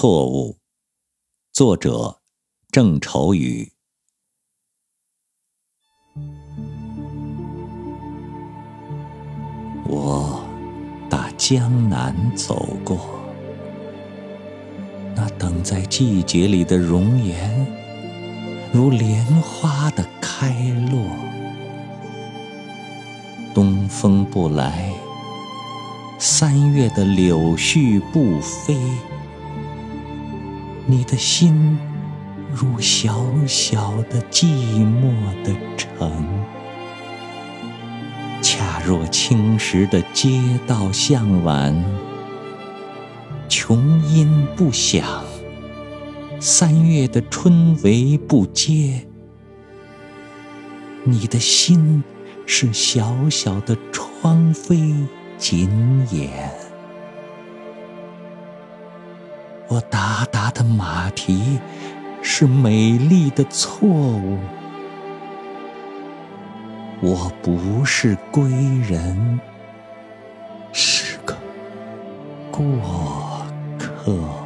错误。作者：郑愁予。我打江南走过，那等在季节里的容颜，如莲花的开落。东风不来，三月的柳絮不飞，你的心如小小的寂寞的城。恰若青石的街道向晚，琼音不响，三月的春雷不接，你的心是小小的窗扉紧掩。我达达的马蹄是美丽的错误。我不是归人，是个过客。